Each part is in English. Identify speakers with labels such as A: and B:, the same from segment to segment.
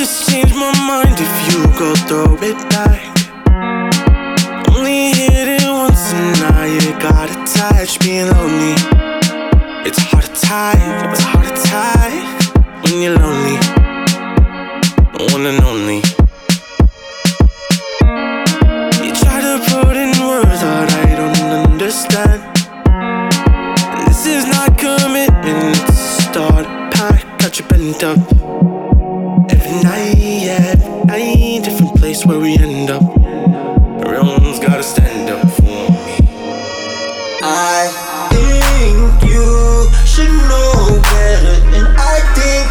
A: just change my mind if you go throw it back. Only hit it once and now you got attached, being lonely. It's hard to type, it's hard to type when you're lonely. The One and only. You try to put in words that I don't understand. And this is not commitment, it's start pack, got you bent up. Every night, yeah, night, different place where we end up. Real ones gotta stand up for me.
B: I think you should know better, and I think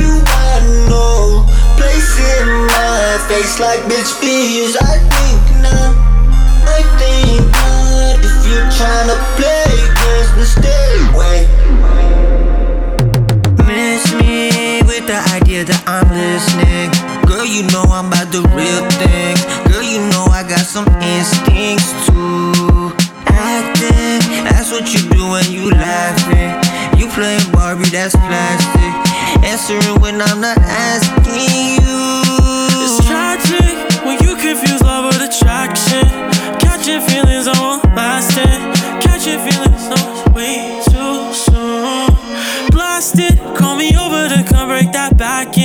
B: you got no place in my face like bitch please. I think not, I think not. If you're tryna play with the idea that I'm listening. Girl, you know I'm about the real thing. Girl, you know I got some instincts too. Acting, that's what you do when you laughing. You playing Barbie, that's plastic. Answering when I'm not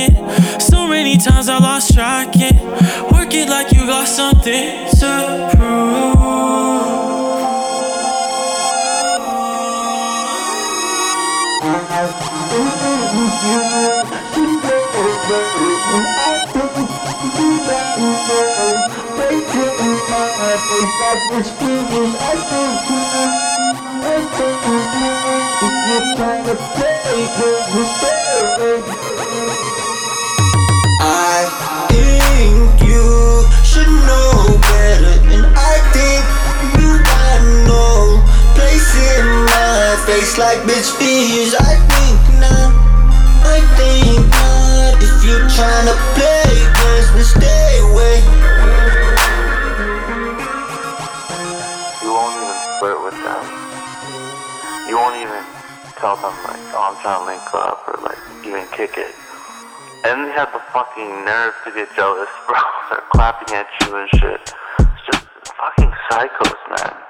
A: in. So many times I lost track in. Work it like you got something to prove.
B: I think you got no place in my face like bitches. I think not, I think not. If you're tryna play games, stay away.
C: You won't even flirt with them. You won't even tell them like, oh, I'm trying to link up or like even kick it. And they have the fucking nerve to get jealous, bro. They're clapping at you and shit. It's just fucking psychos, man.